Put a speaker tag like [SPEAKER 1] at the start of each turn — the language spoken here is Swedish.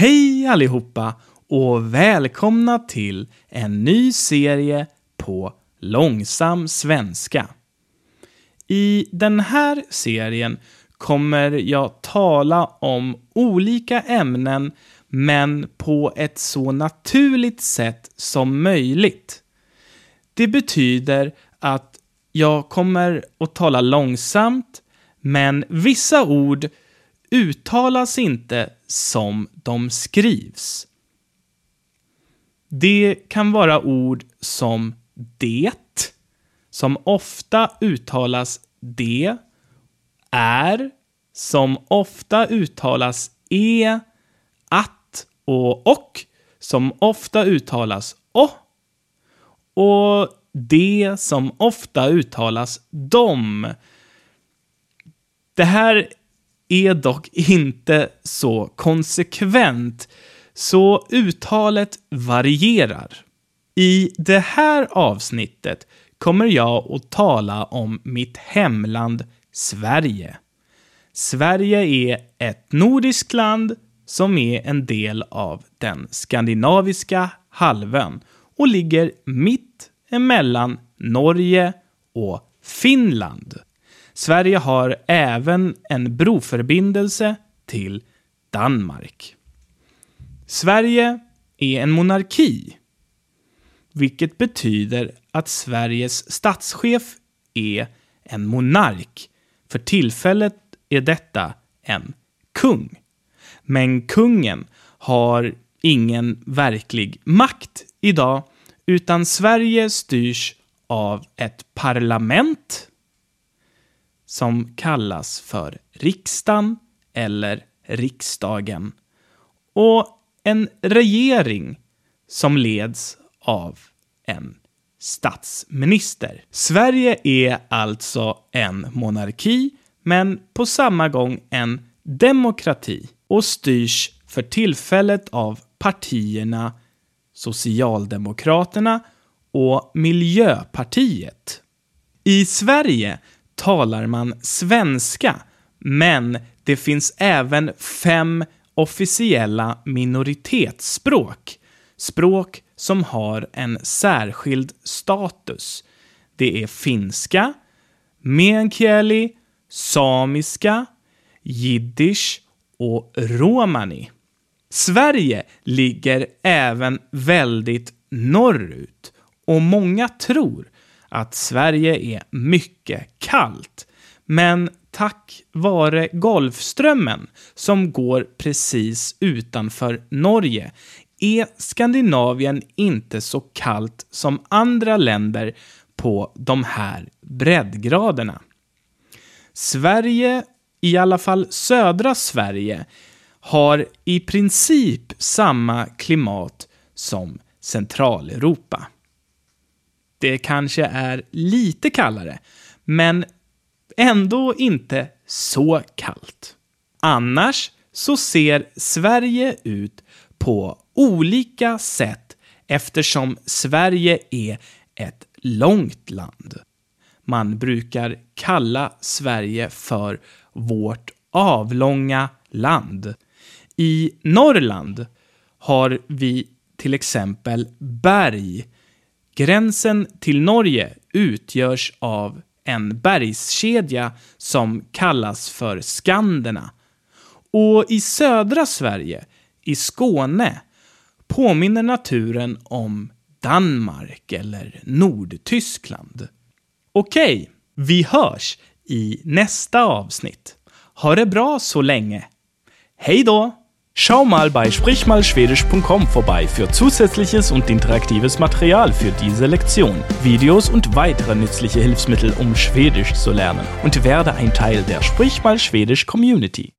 [SPEAKER 1] Hej allihopa och välkomna till en ny serie på långsam svenska. I den här serien kommer jag tala om olika ämnen men på ett så naturligt sätt som möjligt. Det betyder att jag kommer att tala långsamt, men vissa ord uttalas inte som de skrivs. Det kan vara ord som det, som ofta uttalas det, är, som ofta uttalas e, att och och, som ofta uttalas och och det som ofta uttalas dom. Det här är dock inte så konsekvent, så uttalet varierar. I det här avsnittet kommer jag att tala om mitt hemland Sverige. Sverige är ett nordiskt land som är en del av den skandinaviska halvön och ligger mitt emellan Norge och Finland. Sverige har även en broförbindelse till Danmark. Sverige är en monarki, vilket betyder att Sveriges statschef är en monark. För tillfället är detta en kung. Men kungen har ingen verklig makt idag, utan Sverige styrs av ett parlament som kallas för riksdagen eller riksdagen och en regering som leds av en statsminister. Sverige är alltså en monarki, men på samma gång en demokrati och styrs för tillfället av partierna Socialdemokraterna och Miljöpartiet. I Sverige talar man svenska, men det finns även fem officiella minoritetsspråk. Språk som har en särskild status. Det är finska, meänkieli, samiska, jiddisch och romani. Sverige ligger även väldigt norrut och många tror att Sverige är mycket kallt. Men tack vare Golfströmmen, som går precis utanför Norge, är Skandinavien inte så kallt som andra länder på de här breddgraderna. Sverige, i alla fall södra Sverige, har i princip samma klimat som Centraleuropa. Det kanske är lite kallare, men ändå inte så kallt. Annars så ser Sverige ut på olika sätt eftersom Sverige är ett långt land. Man brukar kalla Sverige för vårt avlånga land. I Norrland har vi till exempel berg Gränsen till Norge utgörs av en bergskedja som kallas för Skanderna. Och i södra Sverige, i Skåne, påminner naturen om Danmark eller Nordtyskland. Okej, vi hörs i nästa avsnitt. Ha det bra så länge. Hej då! Schau mal bei sprichmalschwedisch.com vorbei für zusätzliches und interaktives Material für diese Lektion, Videos und weitere nützliche Hilfsmittel, um Schwedisch zu lernen und werde ein Teil der Sprich Schwedisch Community.